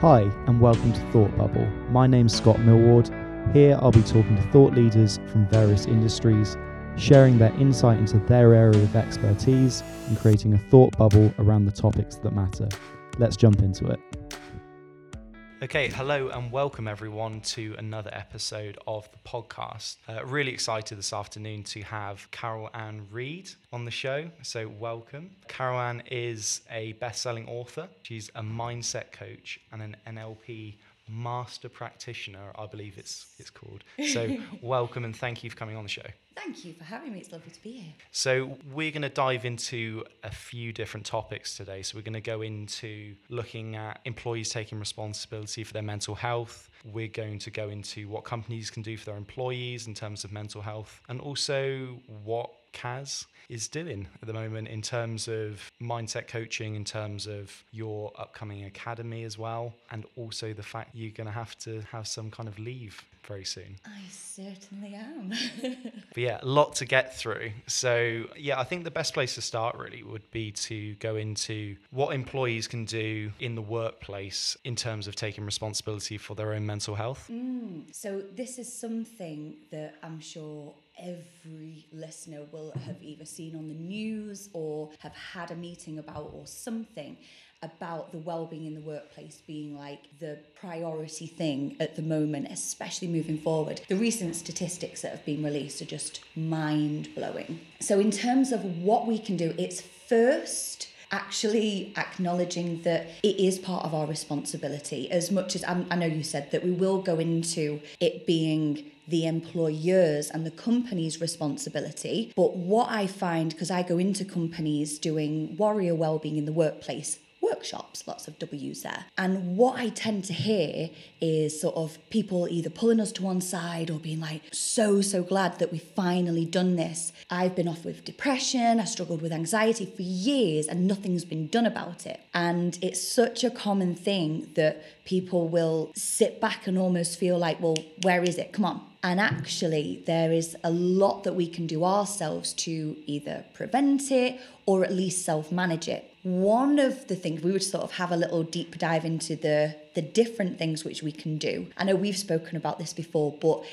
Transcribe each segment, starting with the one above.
Hi, and welcome to Thought Bubble. My name's Scott Millward. Here I'll be talking to thought leaders from various industries, sharing their insight into their area of expertise and creating a thought bubble around the topics that matter. Let's jump into it. Okay, hello and welcome everyone to another episode of the podcast. Uh, really excited this afternoon to have Carol Ann Reid on the show. So, welcome. Carol Ann is a best selling author, she's a mindset coach and an NLP master practitioner, I believe it's, it's called. So, welcome and thank you for coming on the show. Thank you for having me. It's lovely to be here. So, we're going to dive into a few different topics today. So, we're going to go into looking at employees taking responsibility for their mental health. We're going to go into what companies can do for their employees in terms of mental health, and also what Kaz is doing at the moment in terms of mindset coaching, in terms of your upcoming academy as well, and also the fact you're going to have to have some kind of leave very soon. I certainly am. but yeah, a lot to get through. So, yeah, I think the best place to start really would be to go into what employees can do in the workplace in terms of taking responsibility for their own mental health. Mm, so, this is something that I'm sure every listener will have either seen on the news or have had a meeting about or something about the well-being in the workplace being like the priority thing at the moment especially moving forward. The recent statistics that have been released are just mind-blowing. So in terms of what we can do it's first actually acknowledging that it is part of our responsibility. As much as I'm, i know you said that we will go into it being the employers and the company's responsibility. But what I find, because I go into companies doing warrior well-being in the workplace, workshops, lots of W's there. And what I tend to hear is sort of people either pulling us to one side or being like, so, so glad that we've finally done this. I've been off with depression, I struggled with anxiety for years and nothing's been done about it. And it's such a common thing that people will sit back and almost feel like, well, where is it? Come on. And actually, there is a lot that we can do ourselves to either prevent it or at least self manage it one of the things we would sort of have a little deep dive into the the different things which we can do. I know we've spoken about this before, but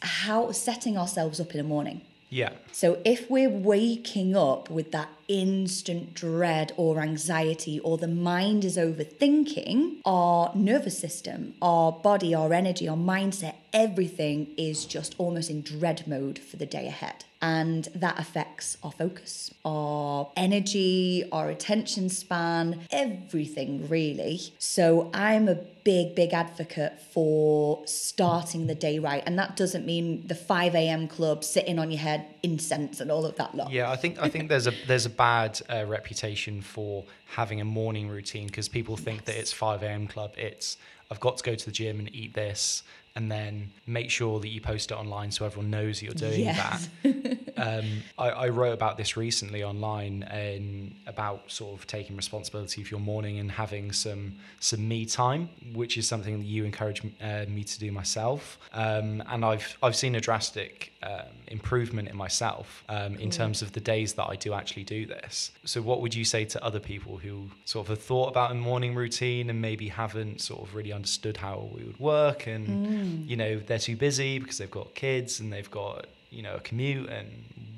how setting ourselves up in the morning. Yeah. So if we're waking up with that instant dread or anxiety, or the mind is overthinking, our nervous system, our body, our energy, our mindset, everything is just almost in dread mode for the day ahead and that affects our focus, our energy, our attention span, everything really. So I'm a big, big advocate for starting the day right. And that doesn't mean the 5 a.m. club sitting on your head, incense and all of that lot. Yeah, I think I think there's a there's a bad uh, reputation for having a morning routine because people think yes. that it's 5 a.m. club. It's I've got to go to the gym and eat this and then make sure that you post it online so everyone knows that you're doing yes. that. um, I, I, wrote about this recently online and about sort of taking responsibility for your morning and having some some me time, which is something that you encourage uh, me to do myself. Um, and I've I've seen a drastic um, improvement in myself um, in terms of the days that I do actually do this. So, what would you say to other people who sort of have thought about a morning routine and maybe haven't sort of really understood how it would work and Mm. You know, they're too busy because they've got kids and they've got, you know, a commute and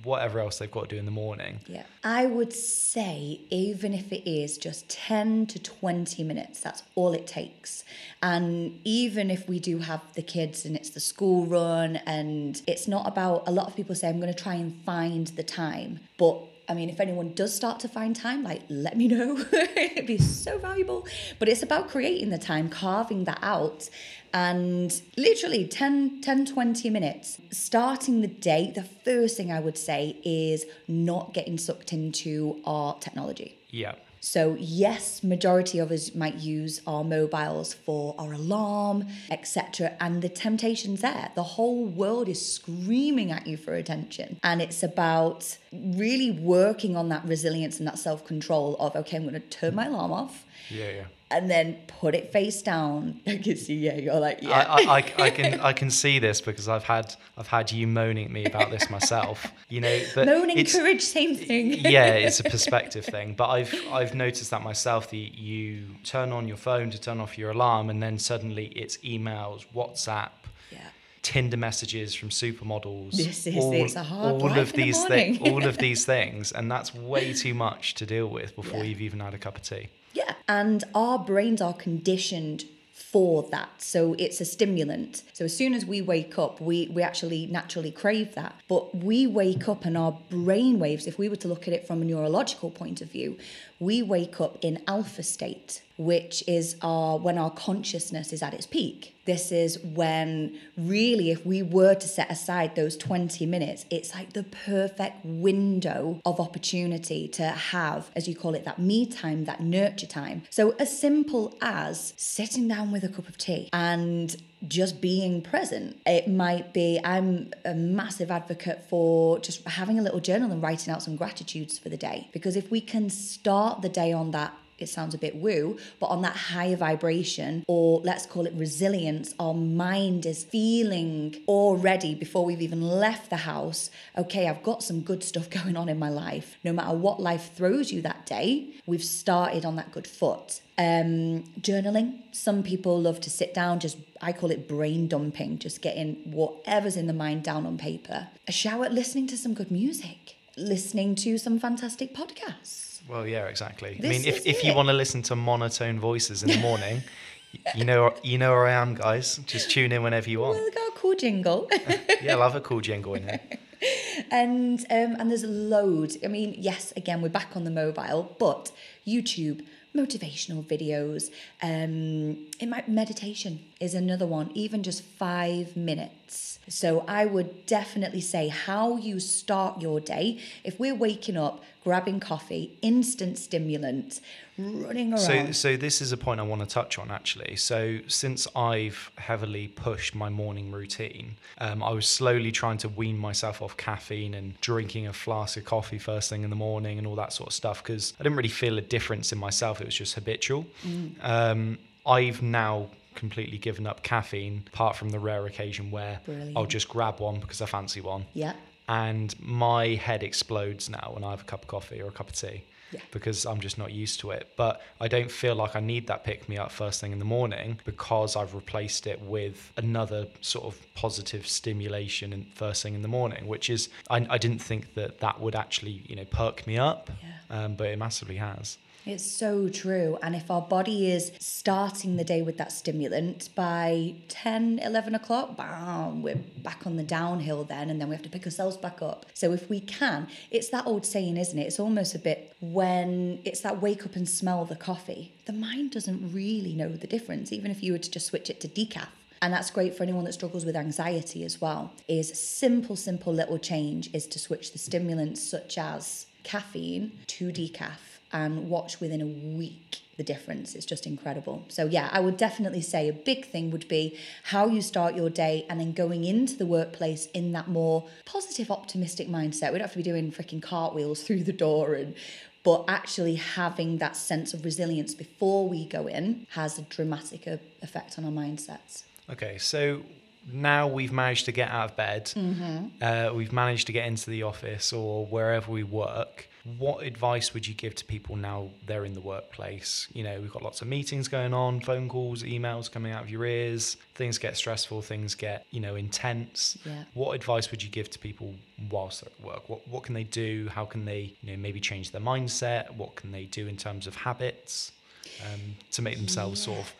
whatever else they've got to do in the morning. Yeah. I would say, even if it is just 10 to 20 minutes, that's all it takes. And even if we do have the kids and it's the school run, and it's not about, a lot of people say, I'm going to try and find the time. But I mean, if anyone does start to find time, like let me know. It'd be so valuable. But it's about creating the time, carving that out, and literally 10, 10 20 minutes. Starting the day, the first thing I would say is not getting sucked into our technology. Yeah. So yes, majority of us might use our mobiles for our alarm, etc. And the temptation's there. The whole world is screaming at you for attention. And it's about really working on that resilience and that self control of, okay, I'm going to turn my alarm off Yeah, yeah. And then put it face down. I can see, yeah, you're like, I, yeah. I, I, I can I can see this because I've had I've had you moaning at me about this myself. You know, but Moaning it's, courage, same thing. yeah, it's a perspective thing. But I've I've noticed that myself. That you turn on your phone to turn off your alarm, and then suddenly it's emails, WhatsApp, yeah. Tinder messages from supermodels. This is- it's a hard all of in the these things, all of these things, and that's way too much to deal with before Yeah. you've even had a cup of tea. Yeah. And our brains are conditioned for that. So it's a stimulant. So as soon as we wake up, we, we actually naturally crave that. But we wake up and our brain waves, if we were to look at it from a neurological point of view, we wake up in alpha state, which is our when our consciousness is at its peak. This is when really if we were to set aside those 20 minutes, it's like the perfect window of opportunity to have, as you call it, that me time, that nurture time. So as simple as sitting down with a cup of tea and just being present. It might be, I'm a massive advocate for just having a little journal and writing out some gratitudes for the day. Because if we can start the day on that it sounds a bit woo, but on that higher vibration, or let's call it resilience, our mind is feeling already before we've even left the house okay, I've got some good stuff going on in my life. No matter what life throws you that day, we've started on that good foot. Um, journaling. Some people love to sit down, just I call it brain dumping, just getting whatever's in the mind down on paper. A shower, listening to some good music, listening to some fantastic podcasts. Well, yeah, exactly. I mean, if, if you want to listen to monotone voices in the morning, you know you know where I am, guys. Just tune in whenever you want. we got a cool jingle. Yeah, I'll have a cool jingle in there. and um, and there's loads. I mean, yes, again, we're back on the mobile, but YouTube, motivational videos, um, it might meditation is another one. Even just five minutes. So I would definitely say how you start your day. If we're waking up, grabbing coffee, instant stimulants, running around. so so this is a point I want to touch on actually. So, since I've heavily pushed my morning routine, um, I was slowly trying to wean myself off caffeine and drinking a flask of coffee first thing in the morning and all that sort of stuff because I didn't really feel a difference in myself. It was just habitual. Um, I've now completely given up caffeine, apart from the rare occasion where I'll just grab one because I fancy one yeah. And my head explodes now when I have a cup of coffee or a cup of tea Yeah. because I'm just not used to it. But I don't feel like I need that pick me up first thing in the morning because I've replaced it with another sort of positive stimulation in first thing in the morning, which is I, I didn't think that that would actually you know perk me up, Yeah. um, but it massively has. It's so true. And if our body is starting the day with that stimulant by 10, 11 o'clock, bam, we're back on the downhill then, and then we have to pick ourselves back up. So if we can, it's that old saying, isn't it? It's almost a bit when it's that wake up and smell the coffee. The mind doesn't really know the difference, even if you were to just switch it to decaf. And that's great for anyone that struggles with anxiety as well. Is simple, simple little change is to switch the stimulants such as caffeine to decaf and watch within a week the difference. It's just incredible. So yeah, I would definitely say a big thing would be how you start your day and then going into the workplace in that more positive, optimistic mindset. We don't have to be doing freaking cartwheels through the door and but actually having that sense of resilience before we go in has a dramatic effect on our mindsets. Okay, so now we've managed to get out of bed, Mm-hmm. uh, we've managed to get into the office or wherever we work. What advice would you give to people now they're in the workplace? You know, we've got lots of meetings going on, phone calls, emails coming out of your ears. Things get stressful, things get, you know, intense. Yeah. What advice would you give to people whilst they're at work? What, what can they do? How can they, you know, maybe change their mindset? What can they do in terms of habits um, to make themselves sort of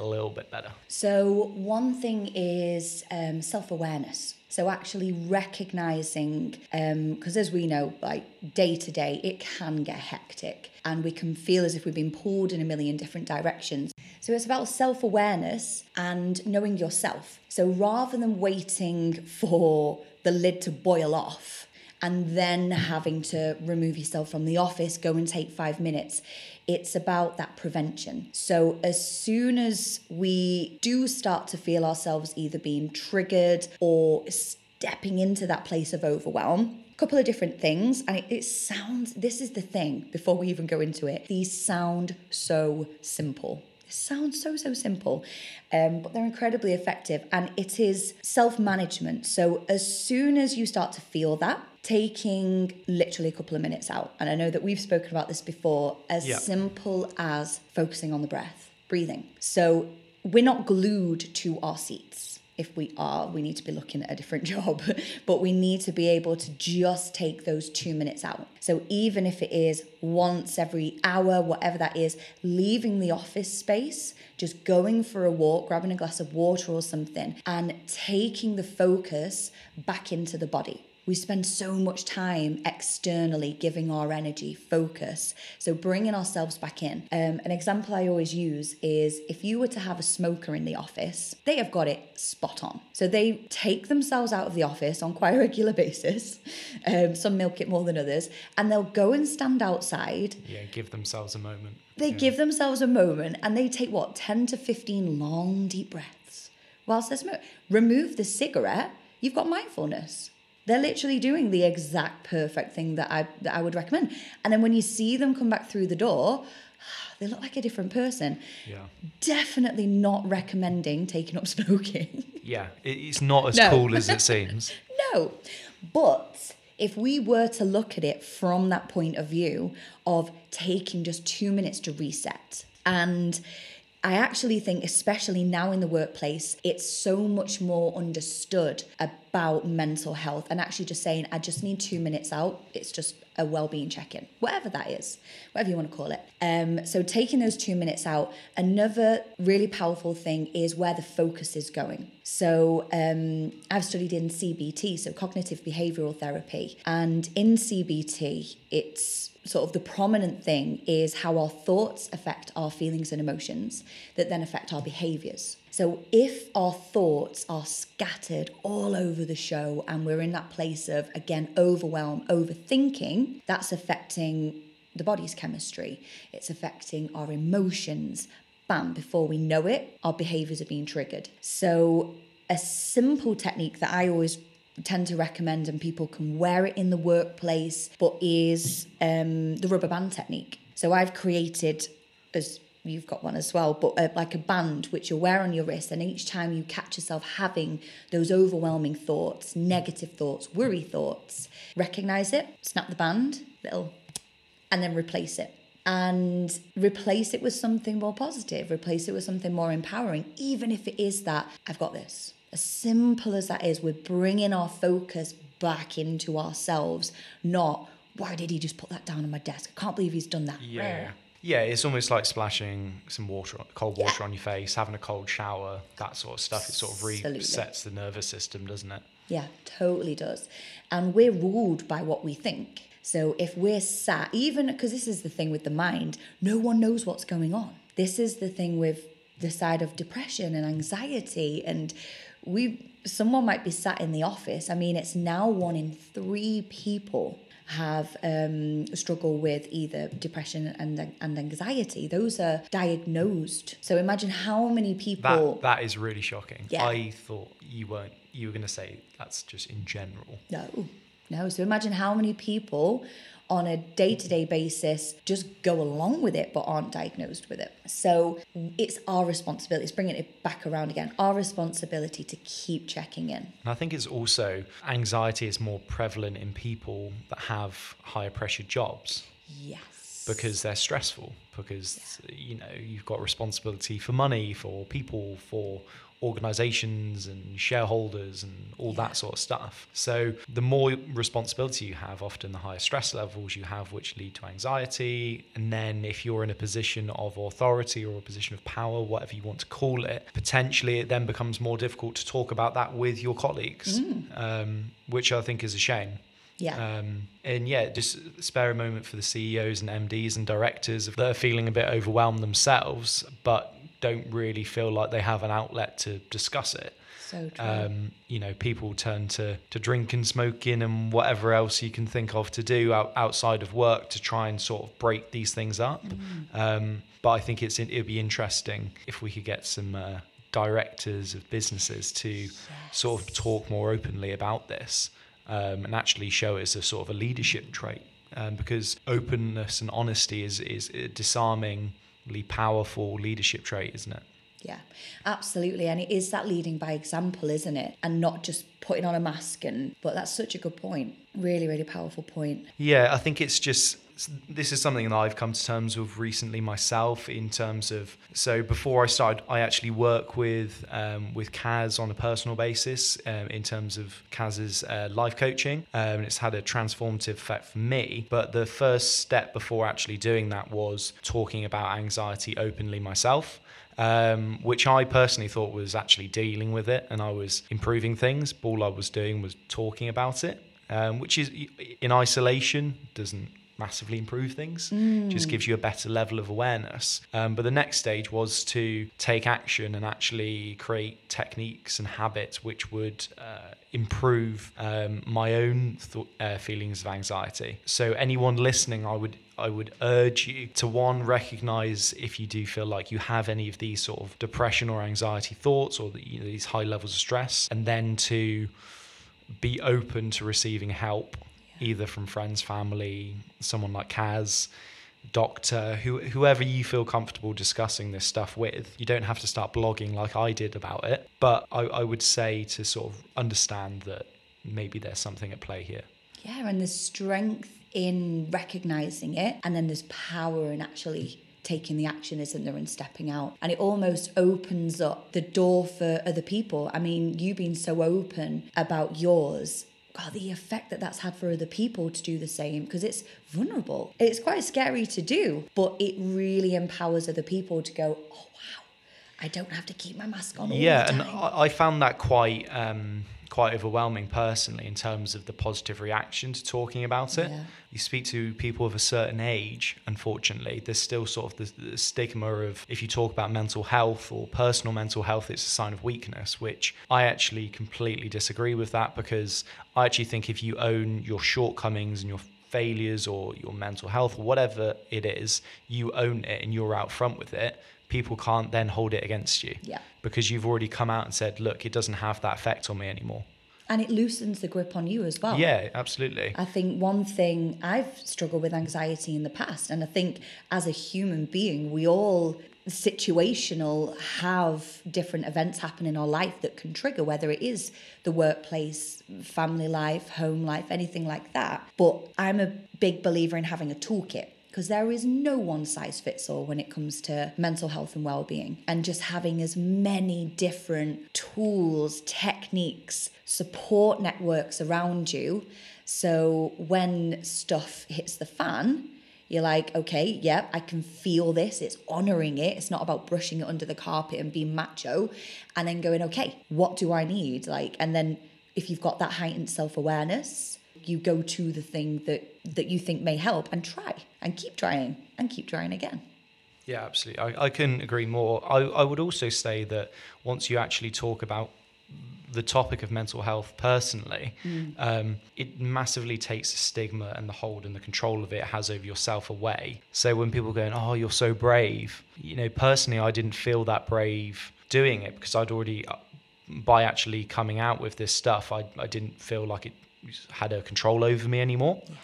a little bit better? So, one thing is um, self awareness. So, actually recognizing, because as we know, like day to day, it can get hectic and we can feel as if we've been pulled in a million different directions. So, it's about self awareness and knowing yourself. So, rather than waiting for the lid to boil off, and then having to remove yourself from the office, go and take five minutes. It's about that prevention. So, as soon as we do start to feel ourselves either being triggered or stepping into that place of overwhelm, a couple of different things, and it, it sounds. This is the thing. Before we even go into it, these sound so simple. Sounds so so simple, um, but they're incredibly effective, and it is self management. So as soon as you start to feel that, taking literally a couple of minutes out, and I know that we've spoken about this before, as Yeah. simple as focusing on the breath, breathing. So we're not glued to our seats. If we are, we need to be looking at a different job, but we need to be able to just take those two minutes out. So, even if it is once every hour, whatever that is, leaving the office space, just going for a walk, grabbing a glass of water or something, and taking the focus back into the body. We spend so much time externally giving our energy focus. So, bringing ourselves back in. Um, an example I always use is if you were to have a smoker in the office, they have got it spot on. So, they take themselves out of the office on quite a regular basis. Um, some milk it more than others, and they'll go and stand outside Yeah, give themselves a moment. they Yeah. give themselves a moment and they take what 10 to 15 long deep breaths whilst they're smoking. Remove the cigarette, you've got mindfulness. They're literally doing the exact perfect thing that I that I would recommend. And then when you see them come back through the door, they look like a different person. Yeah. Definitely not recommending taking up smoking. Yeah, it's not as No. cool as it seems. No. But if we were to look at it from that point of view of taking just two minutes to reset, and I actually think, especially now in the workplace, it's so much more understood about mental health and actually just saying, I just need two minutes out. It's just a well-being check-in, whatever that is, whatever you want to call it. Um, so taking those two minutes out. Another really powerful thing is where the focus is going. So um, I've studied in CBT, so cognitive behavioural therapy, and in CBT, it's sort of the prominent thing is how our thoughts affect our feelings and emotions that then affect our behaviors. So if our thoughts are scattered all over the show and we're in that place of again overwhelm, overthinking, that's affecting the body's chemistry. It's affecting our emotions. Bam, before we know it, our behaviors are being triggered. So a simple technique that I always tend to recommend and people can wear it in the workplace but is um, the rubber band technique so i've created as you've got one as well but uh, like a band which you wear on your wrist and each time you catch yourself having those overwhelming thoughts negative thoughts worry thoughts recognize it snap the band little and then replace it and replace it with something more positive, replace it with something more empowering, even if it is that I've got this. As simple as that is, we're bringing our focus back into ourselves, not why did he just put that down on my desk? I can't believe he's done that. Yeah. Yeah, it's almost like splashing some water, cold water Yeah. on your face, having a cold shower, that sort of stuff. It sort of resets the nervous system, doesn't it? Yeah, totally does. And we're ruled by what we think. So if we're sat, even because this is the thing with the mind, no one knows what's going on. This is the thing with the side of depression and anxiety. And we, someone might be sat in the office. I mean, it's now one in three people have um, struggle with either depression and and anxiety. Those are diagnosed. So imagine how many people. That that is really shocking. Yeah. I thought you weren't. You were going to say that's just in general. No, no. So imagine how many people on a day to day basis just go along with it but aren't diagnosed with it. So it's our responsibility, it's bringing it back around again, our responsibility to keep checking in. And I think it's also anxiety is more prevalent in people that have higher pressure jobs Yes. because they're stressful because you know you've got responsibility for money for people for organizations and shareholders and all that sort of stuff. So the more responsibility you have often the higher stress levels you have which lead to anxiety. And then if you're in a position of authority or a position of power whatever you want to call it potentially it then becomes more difficult to talk about that with your colleagues um, which i think is a shame. Yeah. um, and yeah, just spare a moment for the CEOs and MDs and directors. That are feeling a bit overwhelmed themselves, but don't really feel like they have an outlet to discuss it. so true. Um, you know, people turn to, to drink and smoking and whatever else you can think of to do out, outside of work to try and sort of break these things up. Um, but I think it's it would be interesting if we could get some uh, directors of businesses to sort of talk more openly about this um, and actually show it as a sort of a leadership trait. Um, because openness and honesty is is a disarmingly powerful leadership trait, isn't it? Yeah, absolutely. And it is that leading by example, isn't it? And not just putting on a mask and but that's such a good point. Really, really powerful point. Yeah, I think it's just this is something that I've come to terms with recently myself in terms of so before I started I actually work with um, with Kaz on a personal basis um, in terms of Kaz's uh, life coaching um, and it's had a transformative effect for me but the first step before actually doing that was talking about anxiety openly myself um, which I personally thought was actually dealing with it and I was improving things. All I was doing was talking about it, um, which is in isolation doesn't massively improve things. Mm. Just gives you a better level of awareness. Um, but the next stage was to take action and actually create techniques and habits which would uh, improve um, my own th- uh, feelings of anxiety. So anyone listening, I would I would urge you to one recognize if you do feel like you have any of these sort of depression or anxiety thoughts or the, you know, these high levels of stress, and then to be open to receiving help either from friends, family, someone like Kaz, doctor, who, whoever you feel comfortable discussing this stuff with. You don't have to start blogging like I did about it, but I, I would say to sort of understand that maybe there's something at play here. Yeah, and there's strength in recognizing it, and then there's power in actually taking the action, isn't there, and stepping out. And it almost opens up the door for other people. I mean, you being so open about yours God, the effect that that's had for other people to do the same because it's vulnerable. It's quite scary to do, but it really empowers other people to go, oh, wow, I don't have to keep my mask on. yeah, and I, I found that quite. Um, quite overwhelming personally in terms of the positive reaction to talking about it. Yeah. You speak to people of a certain age, unfortunately, there's still sort of the, the, stigma of if you talk about mental health or personal mental health, it's a sign of weakness, which I actually completely disagree with that because I actually think if you own your shortcomings and your failures or your mental health or whatever it is, you own it and you're out front with it people can't then hold it against you. Yeah. Because you've already come out and said, look, it doesn't have that effect on me anymore. And it loosens the grip on you as well. Yeah, absolutely. I think one thing I've struggled with anxiety in the past, and I think as a human being, we all situational have different events happen in our life that can trigger whether it is the workplace family life home life anything like that but i'm a big believer in having a toolkit because there is no one size fits all when it comes to mental health and well-being and just having as many different tools techniques support networks around you. So when stuff hits the fan you're like okay yep i can feel this. It's honoring it. It's not about brushing it under the carpet and being macho and then going okay what do i need? Like and then if you've got that heightened self-awareness you go to the thing that that you think may help and try and keep trying and keep trying again. Yeah, absolutely. I, I couldn't agree more. I, I would also say that once you actually talk about the topic of mental health personally, mm. um, it massively takes the stigma and the hold and the control of it has over yourself away. So when people are going, "Oh, you're so brave," you know, personally, I didn't feel that brave doing it because I'd already, uh, by actually coming out with this stuff, I I didn't feel like it had a control over me anymore. Yes.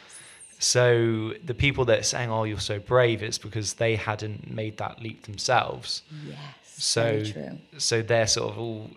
So the people that are saying, "Oh, you're so brave," it's because they hadn't made that leap themselves. Yes. So so they're sort of all,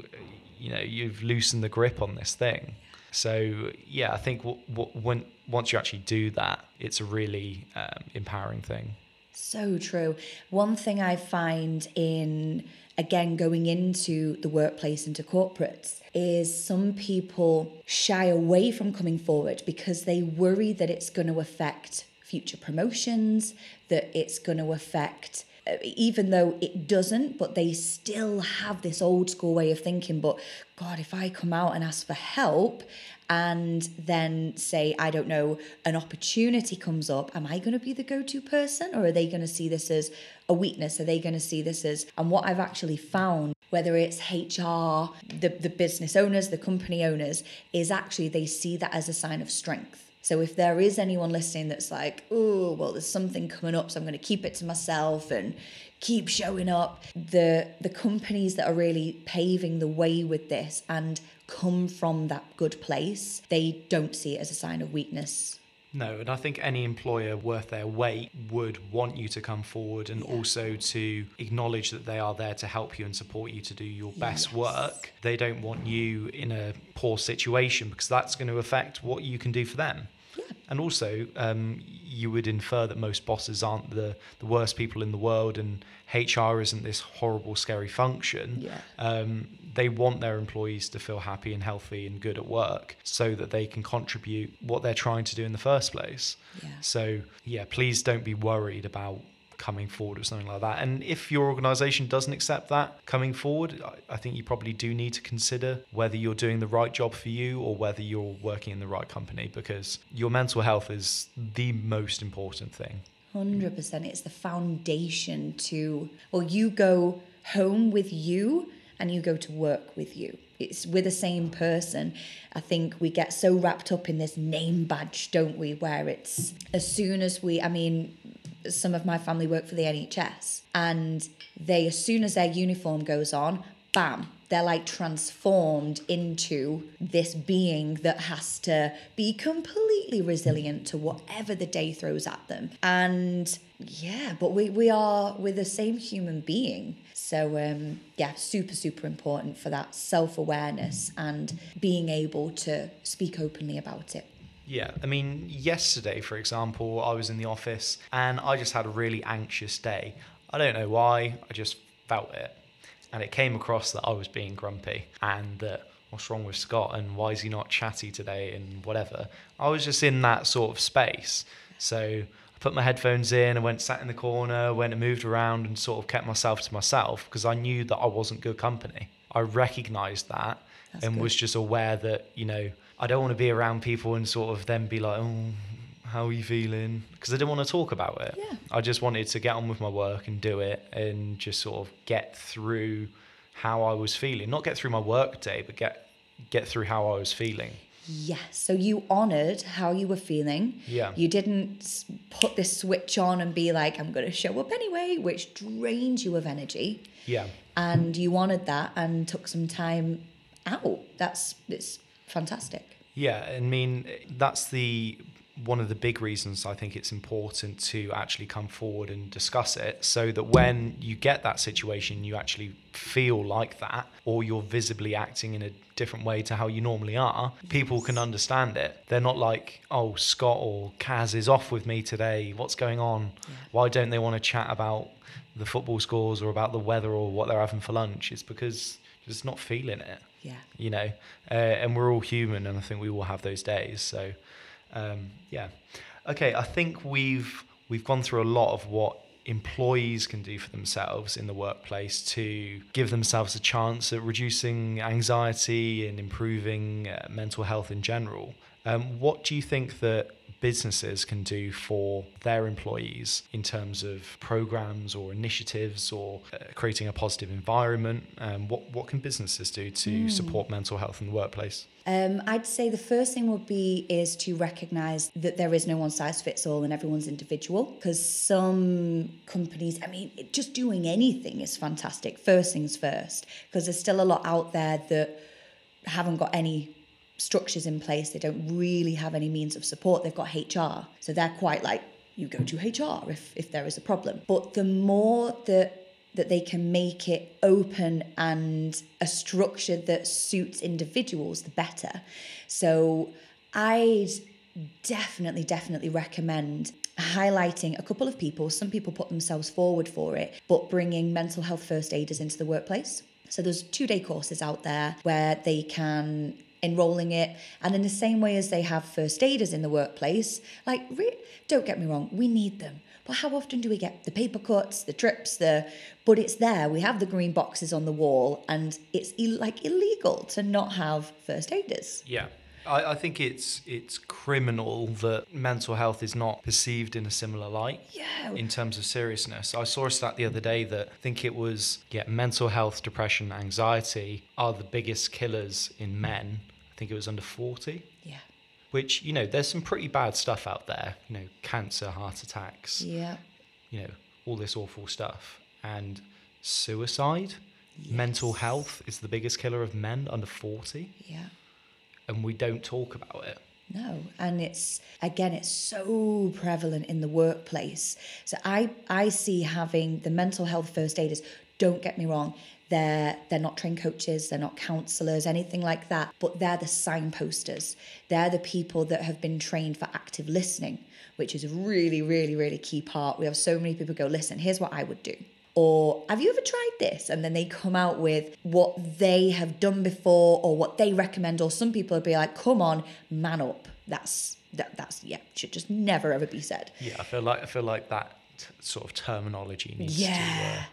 you know, you've loosened the grip on this thing. So yeah, I think w- w- when once you actually do that, it's a really um, empowering thing. So true. One thing I find in again going into the workplace into corporates is some people shy away from coming forward because they worry that it's going to affect future promotions, that it's going to affect even though it doesn't, but they still have this old school way of thinking. But God, if I come out and ask for help and then say, I don't know, an opportunity comes up, am I going to be the go to person or are they going to see this as a weakness? Are they going to see this as, and what I've actually found, whether it's HR, the, the business owners, the company owners, is actually they see that as a sign of strength. So if there is anyone listening that's like, oh, well, there's something coming up, so I'm going to keep it to myself and keep showing up, the the companies that are really paving the way with this and come from that good place, they don't see it as a sign of weakness. No, and I think any employer worth their weight would want you to come forward and Yeah. also to acknowledge that they are there to help you and support you to do your best Yes. work. They don't want you in a poor situation because that's going to affect what you can do for them. Yeah. And also, um, you would infer that most bosses aren't the, the worst people in the world and HR isn't this horrible, scary function. Yeah. Um, they want their employees to feel happy and healthy and good at work so that they can contribute what they're trying to do in the first place. Yeah. So, yeah, please don't be worried about coming forward with something like that. And if your organization doesn't accept that coming forward, I- I think you probably do need to consider whether you're doing the right job for you or whether you're working in the right company because your mental health is the most important thing. 100% it's the foundation to well you go home with you and you go to work with you it's we're the same person i think we get so wrapped up in this name badge don't we where it's as soon as we i mean some of my family work for the nhs and they as soon as their uniform goes on bam they're like transformed into this being that has to be completely resilient to whatever the day throws at them. And yeah, but we, we are we're the same human being. So um, yeah, super super important for that self awareness and being able to speak openly about it. Yeah, I mean, yesterday, for example, I was in the office and I just had a really anxious day. I don't know why, I just felt it. And it came across that I was being grumpy and that what's wrong with Scott and why is he not chatty today and whatever. I was just in that sort of space. So put my headphones in and went sat in the corner, went and moved around and sort of kept myself to myself because I knew that I wasn't good company. I recognized that That's and good. was just aware that, you know, I don't want to be around people and sort of then be like, oh, how are you feeling? Because I didn't want to talk about it. Yeah. I just wanted to get on with my work and do it and just sort of get through how I was feeling. Not get through my work day, but get get through how I was feeling. Yes. So you honored how you were feeling. Yeah. You didn't put this switch on and be like, I'm going to show up anyway, which drains you of energy. Yeah. And you honored that and took some time out. That's it's fantastic. Yeah, I mean that's the one of the big reasons I think it's important to actually come forward and discuss it so that when you get that situation you actually feel like that or you're visibly acting in a different way to how you normally are people can understand it. They're not like oh Scott or Kaz is off with me today. What's going on? Why don't they want to chat about the football scores or about the weather or what they're having for lunch? It's because just not feeling it. Yeah. you know, uh, and we're all human, and I think we all have those days. So, um, yeah, okay. I think we've we've gone through a lot of what employees can do for themselves in the workplace to give themselves a chance at reducing anxiety and improving uh, mental health in general. Um, what do you think that businesses can do for their employees in terms of programs or initiatives or uh, creating a positive environment? Um, what, what can businesses do to support mental health in the workplace? Um, I'd say the first thing would be is to recognize that there is no one size fits all and everyone's individual. Because some companies, I mean, just doing anything is fantastic. First things first, because there's still a lot out there that haven't got any structures in place. They don't really have any means of support. They've got HR, so they're quite like you go to HR if if there is a problem. But the more that that they can make it open and a structure that suits individuals, the better. So I'd definitely, definitely recommend highlighting a couple of people. Some people put themselves forward for it, but bringing mental health first aiders into the workplace. So there's two day courses out there where they can enrolling it and in the same way as they have first aiders in the workplace like re- don't get me wrong we need them but how often do we get the paper cuts the trips the but it's there we have the green boxes on the wall and it's Ill- like illegal to not have first aiders Yeah. I, I think it's it's criminal that mental health is not perceived in a similar light. Yeah. In terms of seriousness, I saw a stat the other day that I think it was yeah mental health, depression, anxiety are the biggest killers in men. I think it was under forty. Which you know, there's some pretty bad stuff out there. You know, cancer, heart attacks. yeah You know, all this awful stuff and suicide. Mental health is the biggest killer of men under 40, Yeah. and we don't talk about it. No, and it's again, it's so prevalent in the workplace. So I I see having the mental health first aiders. Don't get me wrong, they're they're not trained coaches, they're not counselors, anything like that. But they're the signposters. They're the people that have been trained for active listening, which is a really, really, really key part. We have so many people go, listen, here's what I would do. Or have you ever tried this? And then they come out with what they have done before or what they recommend. Or some people would be like, come on, man up. That's that that's yeah, should just never ever be said. Yeah, I feel like I feel like that sort of terminology needs Yeah. to. Uh,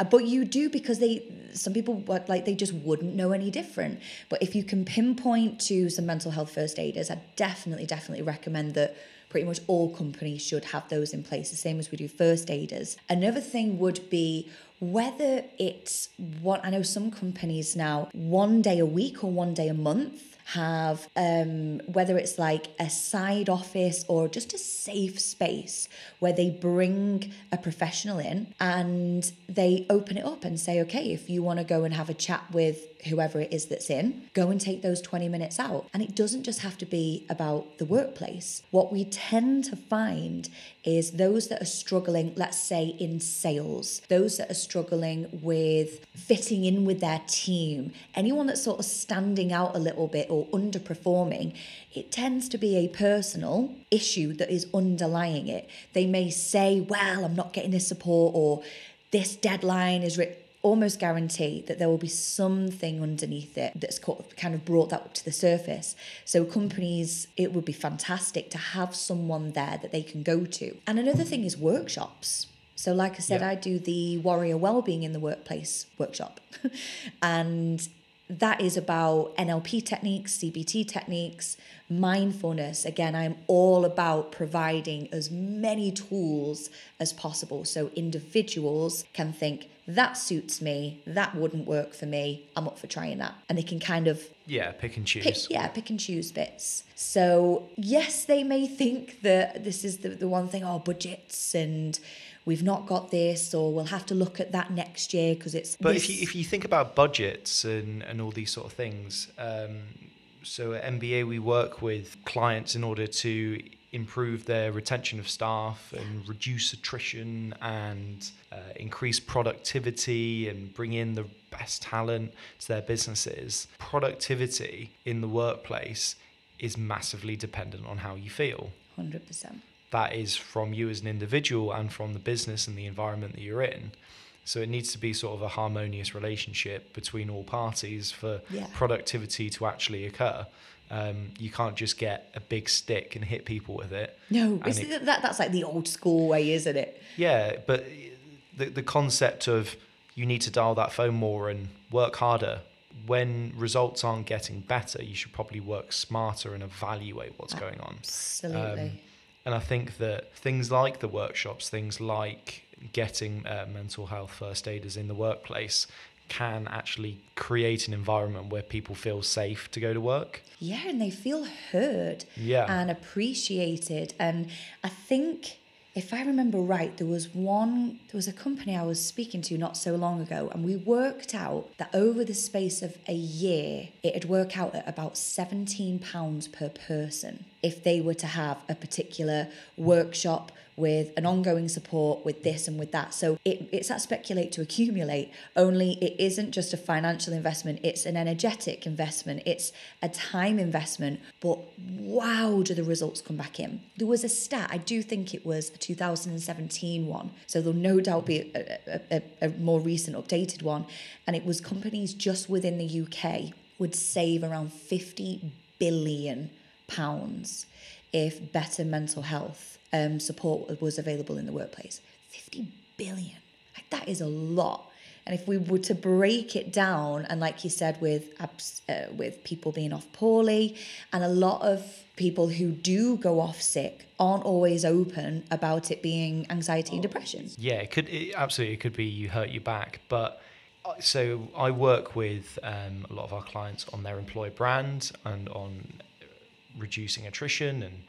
Uh, but you do because they some people like they just wouldn't know any different. But if you can pinpoint to some mental health first aiders, I definitely definitely recommend that pretty much all companies should have those in place, the same as we do first aiders. Another thing would be whether it's what I know some companies now one day a week or one day a month have um, whether it's like a side office or just a safe space where they bring a professional in and they open it up and say okay if you want to go and have a chat with whoever it is that's in go and take those 20 minutes out. And it doesn't just have to be about the workplace. What we tend to find is those that are struggling let's say in sales those that are struggling with fitting in with their team anyone that's sort of standing out a little bit or underperforming it tends to be a personal issue that is underlying it they may say well i'm not getting this support or this deadline is written almost guarantee that there will be something underneath it that's kind of brought that up to the surface. So companies, it would be fantastic to have someone there that they can go to. And another thing is workshops. So like I said, Yeah. I do the Warrior Wellbeing in the Workplace workshop. and that is about NLP techniques, CBT techniques, mindfulness. Again, I'm all about providing as many tools as possible so individuals can think that suits me, that wouldn't work for me, I'm up for trying that. And they can kind of yeah, pick and choose. pick, yeah, pick and choose bits. So, yes, they may think that this is the, the one thing, oh, budgets and we've not got this, or we'll have to look at that next year because it's. But this. if you if you think about budgets and and all these sort of things, um, so at MBA we work with clients in order to improve their retention of staff and reduce attrition and uh, increase productivity and bring in the best talent to their businesses. Productivity in the workplace is massively dependent on how you feel Hundred percent. That is from you as an individual and from the business and the environment that you're in. So it needs to be sort of a harmonious relationship between all parties for Yeah. productivity to actually occur. Um, you can't just get a big stick and hit people with it. No, it- that that's like the old school way, isn't it? Yeah, but the the concept of you need to dial that phone more and work harder. When results aren't getting better, you should probably work smarter and evaluate what's going on. Absolutely. Um, and I think that things like the workshops, things like getting uh, mental health first aiders in the workplace, can actually create an environment where people feel safe to go to work. yeah, and they feel heard Yeah. and appreciated. And I think, if I remember right, there was one, there was a company I was speaking to not so long ago, and we worked out that over the space of a year, it'd work out at about £17 per person if they were to have a particular workshop with an ongoing support with this and with that. So it, it's that speculate to accumulate, only it isn't just a financial investment, it's an energetic investment, it's a time investment. But wow, do the results come back in? There was a stat, I do think it was a 2017 one, so there'll no doubt be a, a, a, a more recent updated one. And it was companies just within the UK would save around 50 billion pounds if better mental health um, support was available in the workplace. 50 billion. Like, that is a lot. And if we were to break it down, and like you said, with abs- uh, with people being off poorly, and a lot of people who do go off sick aren't always open about it being anxiety and depression. Yeah, it could it, absolutely. It could be you hurt your back, but uh, so I work with um, a lot of our clients on their employer brand and on reducing attrition and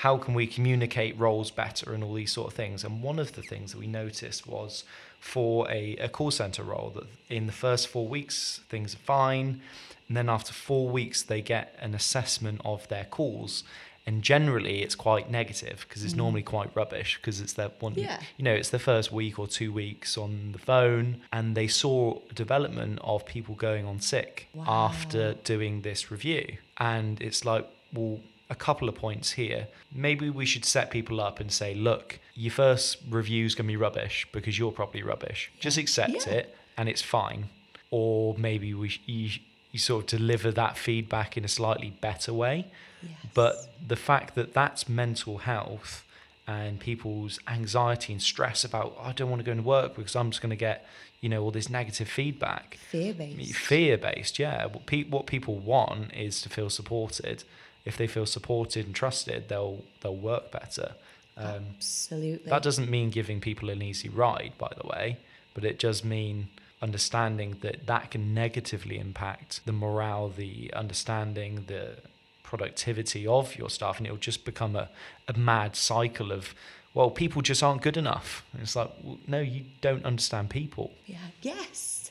how can we communicate roles better and all these sort of things. And one of the things that we noticed was for a, a call center role that in the first four weeks things are fine, and then after four weeks they get an assessment of their calls and generally it's quite negative because it's mm. normally quite rubbish because it's their one Yeah. you know it's their first week or two weeks on the phone and they saw development of people going on sick Wow. after doing this review and it's like well a couple of points here. Maybe we should set people up and say look your first review's going to be rubbish because you're probably rubbish. Just accept Yeah. it and it's fine. Or maybe we sh- you, you sort of deliver that feedback in a slightly better way. Yes. but the fact that that's mental health and people's anxiety and stress about "Oh, I don't want to go into work because I'm just going to get you know all this negative feedback. Fear based. fear based yeah. What, pe- what people want is to feel supported if they feel supported and trusted they'll they'll work better um, Absolutely. that doesn't mean giving people an easy ride, by the way, but it does mean understanding that that can negatively impact the morale, the understanding, the productivity of your staff, and it'll just become a, a mad cycle of, well, people just aren't good enough. And it's like, well, no, you don't understand people. Yeah. Yes.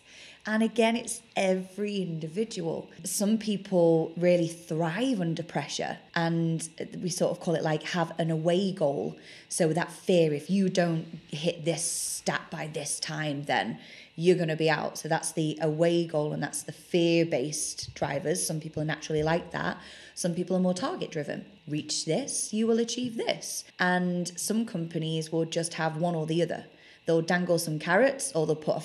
And again, it's every individual. Some people really thrive under pressure, and we sort of call it like have an away goal. So, that fear if you don't hit this stat by this time, then you're going to be out. So, that's the away goal, and that's the fear based drivers. Some people are naturally like that, some people are more target driven. Reach this, you will achieve this. And some companies will just have one or the other. They'll dangle some carrots or they'll put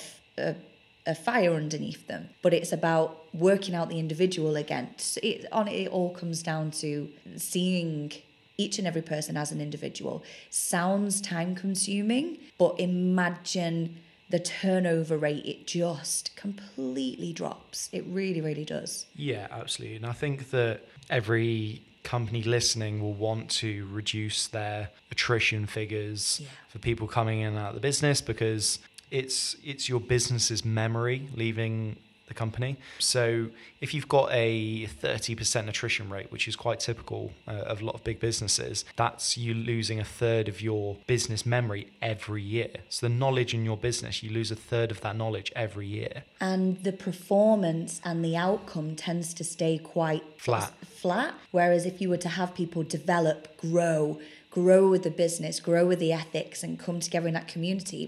a fire underneath them. But it's about working out the individual against it. On it all comes down to seeing each and every person as an individual. Sounds time consuming, but imagine the turnover rate. It just completely drops. It really, really does. Yeah, absolutely. And I think that every company listening will want to reduce their attrition figures Yeah. for people coming in and out of the business because it's it's your business's memory leaving the company. So if you've got a 30% attrition rate, which is quite typical uh, of a lot of big businesses, that's you losing a third of your business memory every year. So the knowledge in your business, you lose a third of that knowledge every year. and the performance and the outcome tends to stay quite Flat. flat whereas if you were to have people develop grow grow with the business grow with the ethics and come together in that community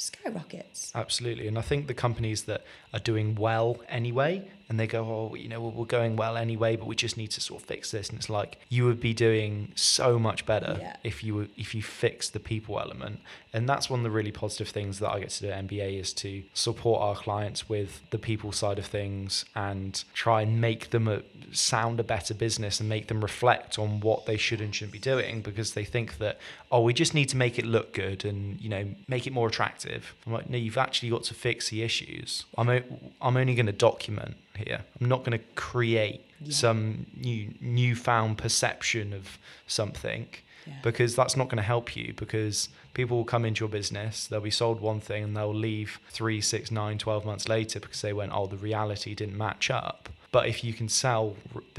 skyrockets Absolutely. And I think the companies that are doing well anyway, and they go, oh, you know, we're going well anyway, but we just need to sort of fix this. And it's like you would be doing so much better Yeah. if you were, if you fix the people element. And that's one of the really positive things that I get to do at MBA is to support our clients with the people side of things and try and make them a, sound a better business and make them reflect on what they should and shouldn't be doing because they think that oh we just need to make it look good and you know make it more attractive i'm like no you've actually got to fix the issues i'm, o- I'm only going to document here i'm not going to create Yeah. some new newfound perception of something Yeah. because that's not going to help you because people will come into your business they'll be sold one thing and they'll leave three six nine 12 months later because they went oh the reality didn't match up but if you can sell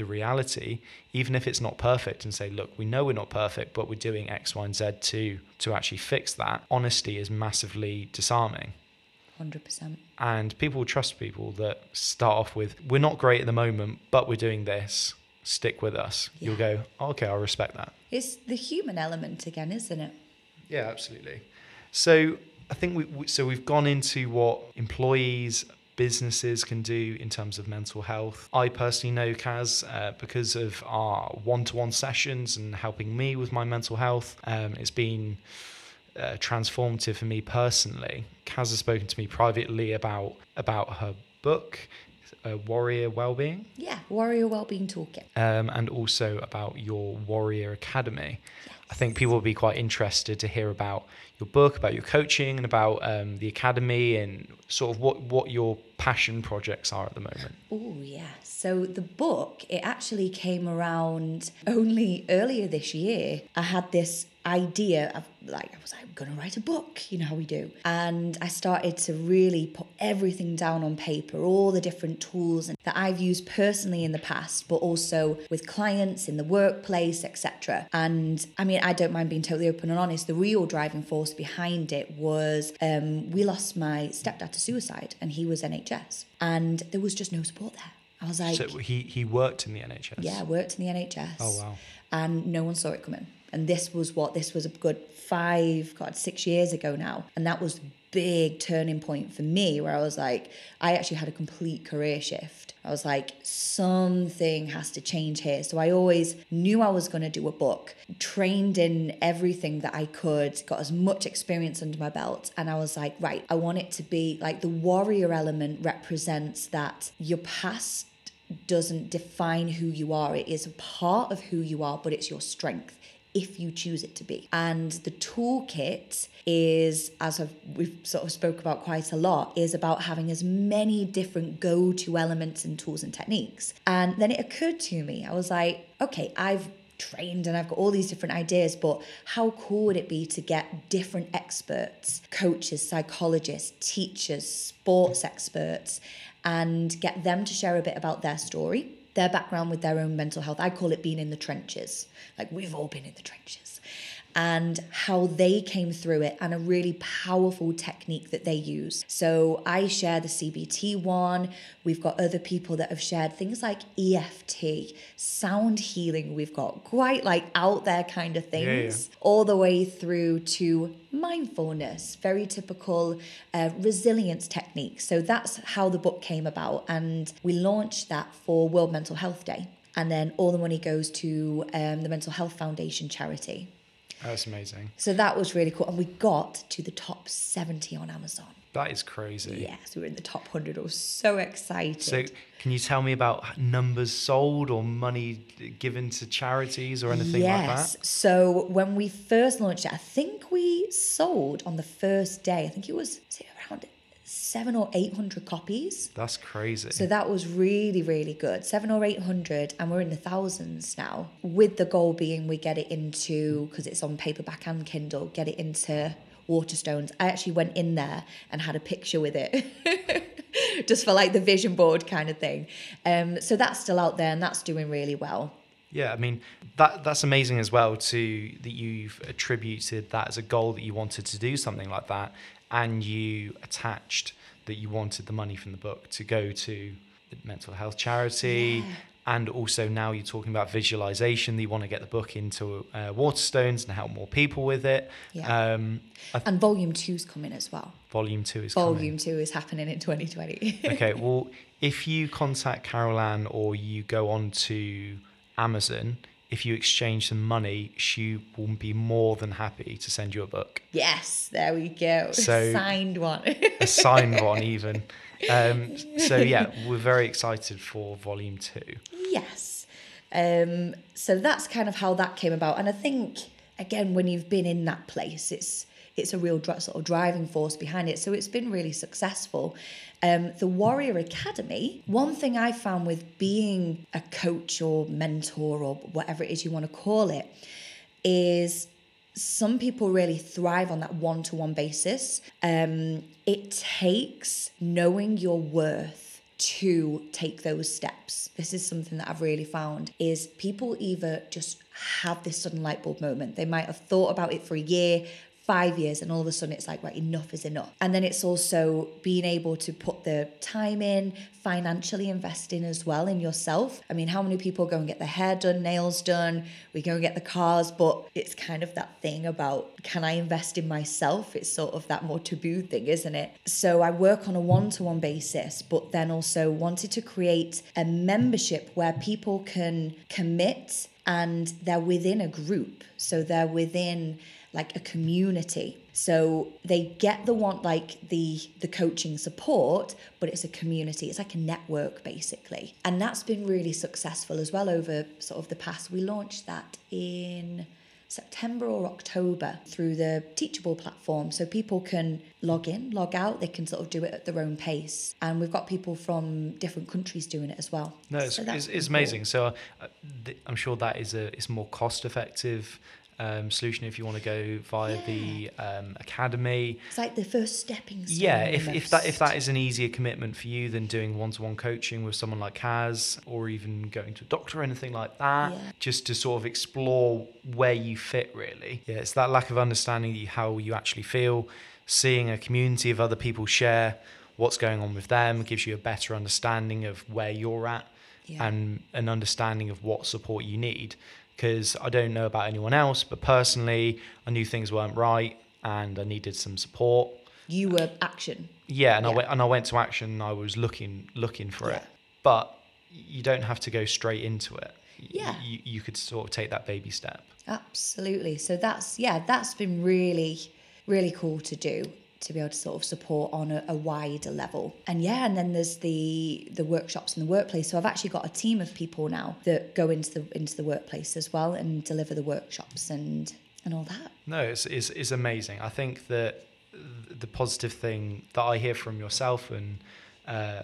the reality even if it's not perfect and say look we know we're not perfect but we're doing x y and z to to actually fix that honesty is massively disarming 100% and people will trust people that start off with we're not great at the moment but we're doing this stick with us you'll Yeah. go okay i'll respect that it's the human element again isn't it Yeah, absolutely. So I think we, we so we've gone into what employees, businesses can do in terms of mental health. I personally know Kaz uh, because of our one-to-one sessions and helping me with my mental health. Um, it's been uh, transformative for me personally. Kaz has spoken to me privately about about her book, uh, Warrior Wellbeing yeah warrior wellbeing toolkit um, and also about your Warrior Academy. Yes. I think people will be quite interested to hear about your book, about your coaching, and about um, the academy, and sort of what what your passion projects are at the moment. Oh, yeah. So the book, it actually came around only earlier this year. I had this idea of like I was like, I'm gonna write a book, you know how we do. And I started to really put everything down on paper, all the different tools and that I've used personally in the past, but also with clients in the workplace, etc. And I mean, I don't mind being totally open and honest. The real driving force behind it was um, we lost my stepdad to suicide, and he was NHS, and there was just no support there. I was like, so he he worked in the NHS. yeah, worked in the NHS. Oh wow. And no one saw it coming. And this was what this was a good five, God, six years ago now. And that was big turning point for me where I was like, I actually had a complete career shift. I was like, something has to change here. So I always knew I was going to do a book, trained in everything that I could, got as much experience under my belt. And I was like, right, I want it to be like the warrior element represents that your past doesn't define who you are. It is a part of who you are, but it's your strength if you choose it to be. And the toolkit is, as I've, we've sort of spoke about quite a lot, is about having as many different go-to elements and tools and techniques. And then it occurred to me, I was like, okay, I've trained and I've got all these different ideas, but how cool would it be to get different experts, coaches, psychologists, teachers, sports experts, and get them to share a bit about their story, their background with their own mental health. I call it being in the trenches. Like we've all been in the trenches. And how they came through it, and a really powerful technique that they use. So, I share the CBT one. We've got other people that have shared things like EFT, sound healing. We've got quite like out there kind of things, yeah. all the way through to mindfulness, very typical uh, resilience techniques. So, that's how the book came about. And we launched that for World Mental Health Day and then all the money goes to um, the Mental Health Foundation charity. That's amazing. So that was really cool, and we got to the top seventy on Amazon. That is crazy. Yes, we were in the top hundred. I was so excited. So, can you tell me about numbers sold or money given to charities or anything yes. like that? Yes. So when we first launched it, I think we sold on the first day. I think it was, was it seven or eight hundred copies. That's crazy. So that was really, really good. Seven or eight hundred, and we're in the thousands now. With the goal being we get it into because it's on paperback and Kindle, get it into Waterstones. I actually went in there and had a picture with it, just for like the vision board kind of thing. Um, so that's still out there and that's doing really well. Yeah, I mean that that's amazing as well. To that you've attributed that as a goal that you wanted to do something like that, and you attached that you wanted the money from the book to go to the mental health charity. Yeah. And also now you're talking about visualization. That you want to get the book into uh, Waterstones and help more people with it. Yeah. Um, and volume two's coming as well. Volume two is coming. volume coming. two is happening in 2020. okay. Well, if you contact Carol Ann or you go on to Amazon, if you exchange some money, she will be more than happy to send you a book. Yes, there we go. So, signed one. a signed one, even. Um, so yeah, we're very excited for volume two. Yes. Um, so that's kind of how that came about, and I think again, when you've been in that place, it's it's a real sort of driving force behind it. So it's been really successful. Um, the Warrior Academy, one thing I found with being a coach or mentor or whatever it is you want to call it, is some people really thrive on that one to one basis. Um, it takes knowing your worth to take those steps. This is something that I've really found is people either just have this sudden light bulb moment. They might have thought about it for a year, five years and all of a sudden it's like right enough is enough. And then it's also being able to put the time in financially investing as well in yourself. I mean how many people go and get their hair done nails done? We go and get the cars but it's kind of that thing about can i invest in myself? It's sort of that more taboo thing isn't it? So i work on a one-to-one basis but then also wanted to create a membership where people can commit and they're within a group. So they're within like a community so they get the want like the the coaching support but it's a community it's like a network basically and that's been really successful as well over sort of the past we launched that in September or October through the Teachable platform. So people can log in, log out, they can sort of do it at their own pace. And we've got people from different countries doing it as well. No, it's, So it's, it's cool. amazing. So uh, th- I'm sure that is a it's more cost effective um, solution if you want to go via Yeah. the um, academy. It's like the first stepping stone. Yeah, if, if that if that is an easier commitment for you than doing one to one coaching with someone like Kaz or even going to a doctor or anything like that, Yeah. just to sort of explore where you fit really. Yeah, it's that lack of understanding how you actually feel, seeing a community of other people share what's going on with them gives you a better understanding of where you're at Yeah. and an understanding of what support you need. Because I don't know about anyone else, but personally, I knew things weren't right and I needed some support. you were action. Yeah, and I went and I went to action. And I was looking looking for it, Yeah. but you don't have to go straight into it. Yeah. you, you could sort of take that baby step. Absolutely. So that's yeah, that's been really, really cool to do to be able to sort of support on a, a wider level. And yeah, and then there's the the workshops in the workplace. So I've actually got a team of people now that go into the into the workplace as well and deliver the workshops and and all that. No, it's, it's, it's amazing. I think that the positive thing that I hear from yourself and uh,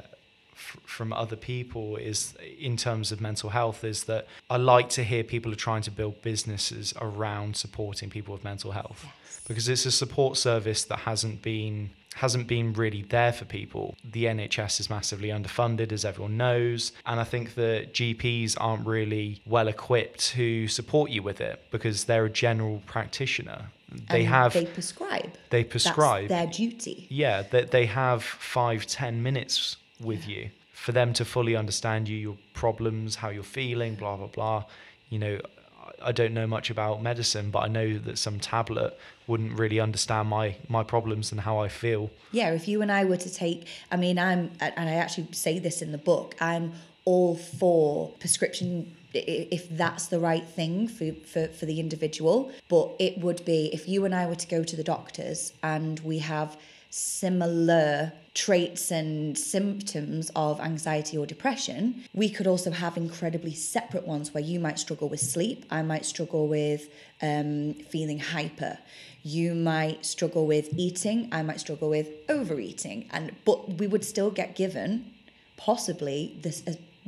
f- from other people is in terms of mental health is that I like to hear people are trying to build businesses around supporting people with mental health because it's a support service that hasn't been hasn't been really there for people. The NHS is massively underfunded, as everyone knows, and I think that GPs aren't really well equipped to support you with it because they're a general practitioner. They And have they prescribe. they That's prescribe. their duty. Yeah, that they have five, ten minutes with you for them to fully understand you, your problems, how you're feeling, blah blah blah. You know, I- don't know much about medicine, but I know that some tablet wouldn't really understand my my problems and how I feel. Yeah, if you and I were to take, I mean, I'm, and I actually say this in the book, I'm all for prescription if that's the right thing for, for, for the individual. But it would be if you and I were to go to the doctors and we have similar traits and symptoms of anxiety or depression, we could also have incredibly separate ones where you might struggle with sleep, I might struggle with um, feeling hyper. You might struggle with eating, I might struggle with overeating, and but we would still get given possibly this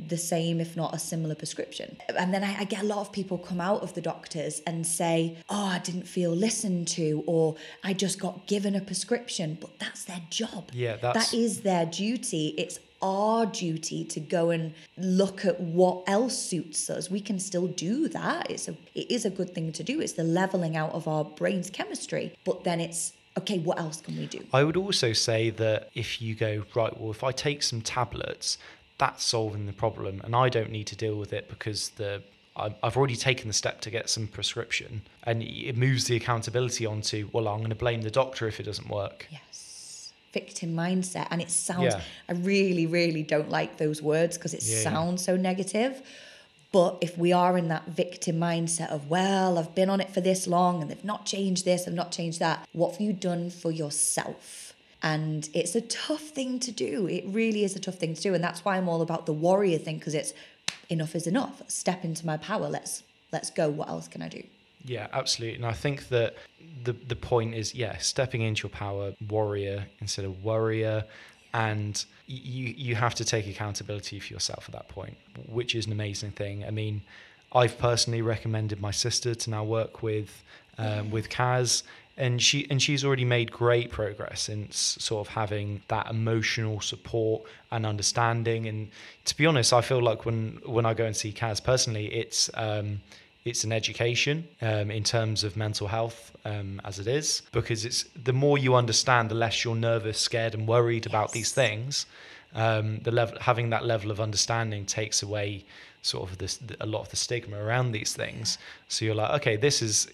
the same, if not a similar prescription. And then I, I get a lot of people come out of the doctors and say, "Oh, I didn't feel listened to," or "I just got given a prescription." But that's their job. Yeah, that's- that is their duty. It's our duty to go and look at what else suits us. We can still do that. It's a it is a good thing to do. It's the leveling out of our brain's chemistry. But then it's okay, what else can we do? I would also say that if you go right, well, if I take some tablets, that's solving the problem, and I don't need to deal with it because the I- I've already taken the step to get some prescription, and it moves the accountability onto well, I'm going to blame the doctor if it doesn't work. Yes. Victim mindset. And it sounds, Yeah. I really, really don't like those words because it Yeah, yeah. sounds so negative. But if we are in that victim mindset of, well, I've been on it for this long and they've not changed this, I've not changed that, what have you done for yourself? And it's a tough thing to do. It really is a tough thing to do. And that's why I'm all about the warrior thing because it's enough is enough. Step into my power. Let's let's go. What else can I do? Yeah, absolutely. And I think that the the point is, yeah, stepping into your power, warrior instead of worrier, and you you have to take accountability for yourself at that point, which is an amazing thing. I mean, I've personally recommended my sister to now work with um, with Kaz. And she and she's already made great progress since sort of having that emotional support and understanding. And to be honest, I feel like when when I go and see Kaz personally, it's um, it's an education um, in terms of mental health um, as it is because it's the more you understand the less you're nervous scared and worried about these things. Um, the level having that level of understanding takes away sort of this a lot of the stigma around these things. So you're like okay this is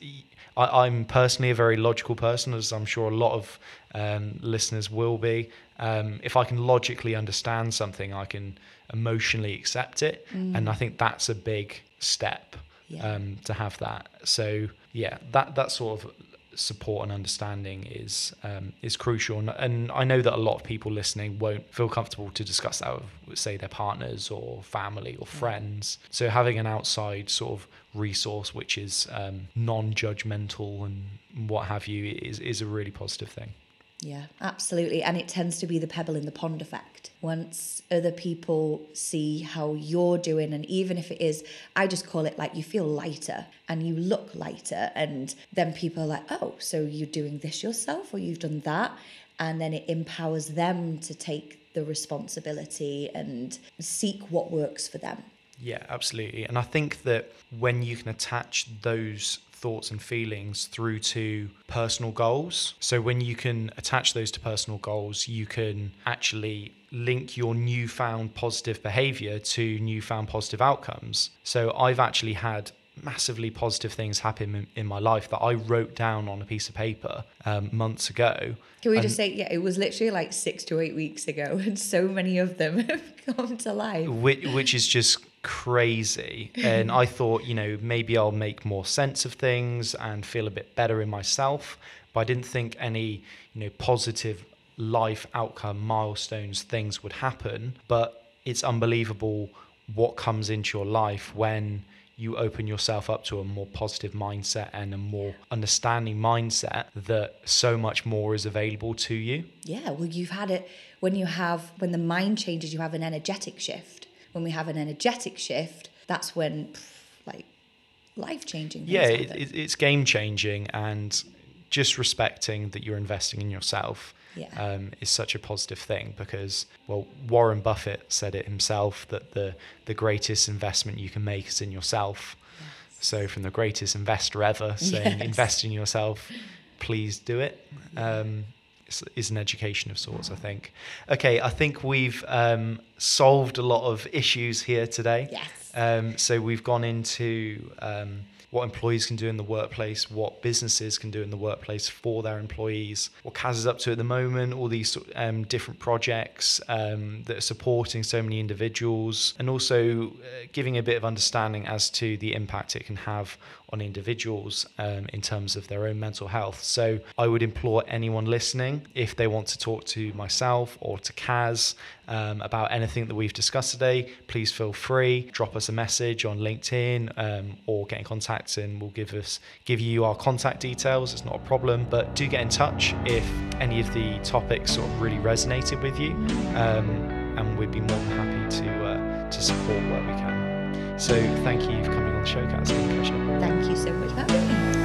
I, i'm personally a very logical person as i'm sure a lot of um, listeners will be um, if i can logically understand something i can emotionally accept it and i think that's a big step Yeah. um, to have that. So yeah, that that sort of support and understanding is um, is crucial. And, and I know that a lot of people listening won't feel comfortable to discuss that with, say, their partners or family or friends. So having an outside sort of resource which is um, non-judgmental and what have you is is a really positive thing. Yeah, absolutely. And it tends to be the pebble in the pond effect. Once other people see how you're doing, and even if it is, I just call it like you feel lighter and you look lighter, and then people are like, oh, so you're doing this yourself or you've done that. And then it empowers them to take the responsibility and seek what works for them. Yeah, absolutely. And I think that when you can attach those thoughts and feelings through to personal goals, so when you can attach those to personal goals, you can actually link your newfound positive behavior to newfound positive outcomes. So I've actually had massively positive things happen in, in, my life that I wrote down on a piece of paper um, months ago. Can we and just say, yeah, it was literally like six to eight weeks ago, and so many of them have come to life. Which, which is just crazy. And I thought, you know, maybe I'll make more sense of things and feel a bit better in myself. But I didn't think any, you know, positive life outcome milestones things would happen. But it's unbelievable what comes into your life when you open yourself up to a more positive mindset and a more understanding mindset that so much more is available to you. Yeah, well, you've had it when you have, when the mind changes, you have an energetic shift. When we have an energetic shift, that's when, like, life changing. Yeah, it, it's game changing. And just respecting that you're investing in yourself yeah. um, is such a positive thing because, well, Warren Buffett said it himself that the, the greatest investment you can make is in yourself. Yes. So, from the greatest investor ever saying, yes. invest in yourself, please do it. Um, is an education of sorts, I think. Okay, I think we've um, solved a lot of issues here today. Yes. Um, so we've gone into um, what employees can do in the workplace, what businesses can do in the workplace for their employees, what Kaz is up to at the moment, all these um, different projects um, that are supporting so many individuals, and also uh, giving a bit of understanding as to the impact it can have on individuals um, in terms of their own mental health. So I would implore anyone listening, if they want to talk to myself or to Kaz um, about anything that we've discussed today, please feel free. Drop us a message on LinkedIn um, or get in contact and we'll give us give you our contact details. It's not a problem, but do get in touch if any of the topics sort of really resonated with you, um, and we'd be more than happy to uh, to support where we can. So thank you for coming on the show, Kaz. It's been a pleasure. Thank you so much for having me.